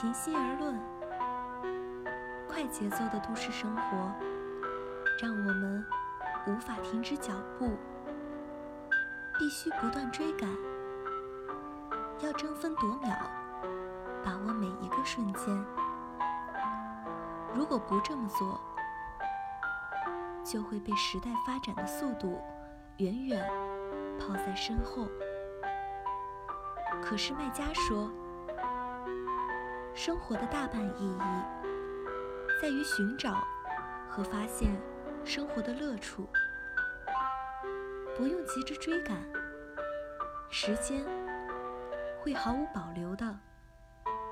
平心而论，快节奏的都市生活让我们无法停止脚步，必须不断追赶，要争分夺秒，把握每一个瞬间。如果不这么做，就会被时代发展的速度远远抛在身后。可是卖家说，生活的大半意义在于寻找和发现生活的乐处，不用急着追赶，时间会毫无保留的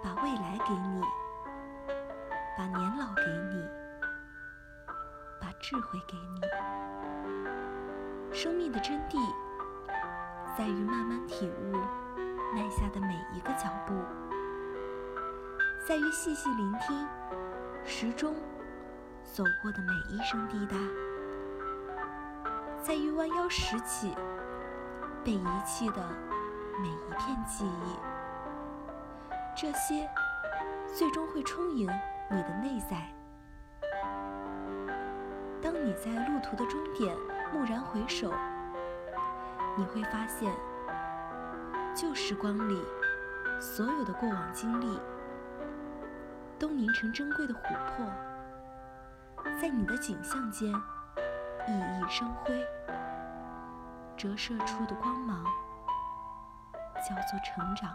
把未来给你，把年老给你，把智慧给你。生命的真谛在于慢慢体悟。迈下的每一个脚步，在于细细聆听时钟走过的每一声滴答，在于弯腰拾起被遗弃的每一片记忆。这些最终会充盈你的内在。当你在路途的终点蓦然回首，你会发现。旧时光里，所有的过往经历都凝成珍贵的琥珀，在你的景象间熠熠生辉，折射出的光芒叫做成长。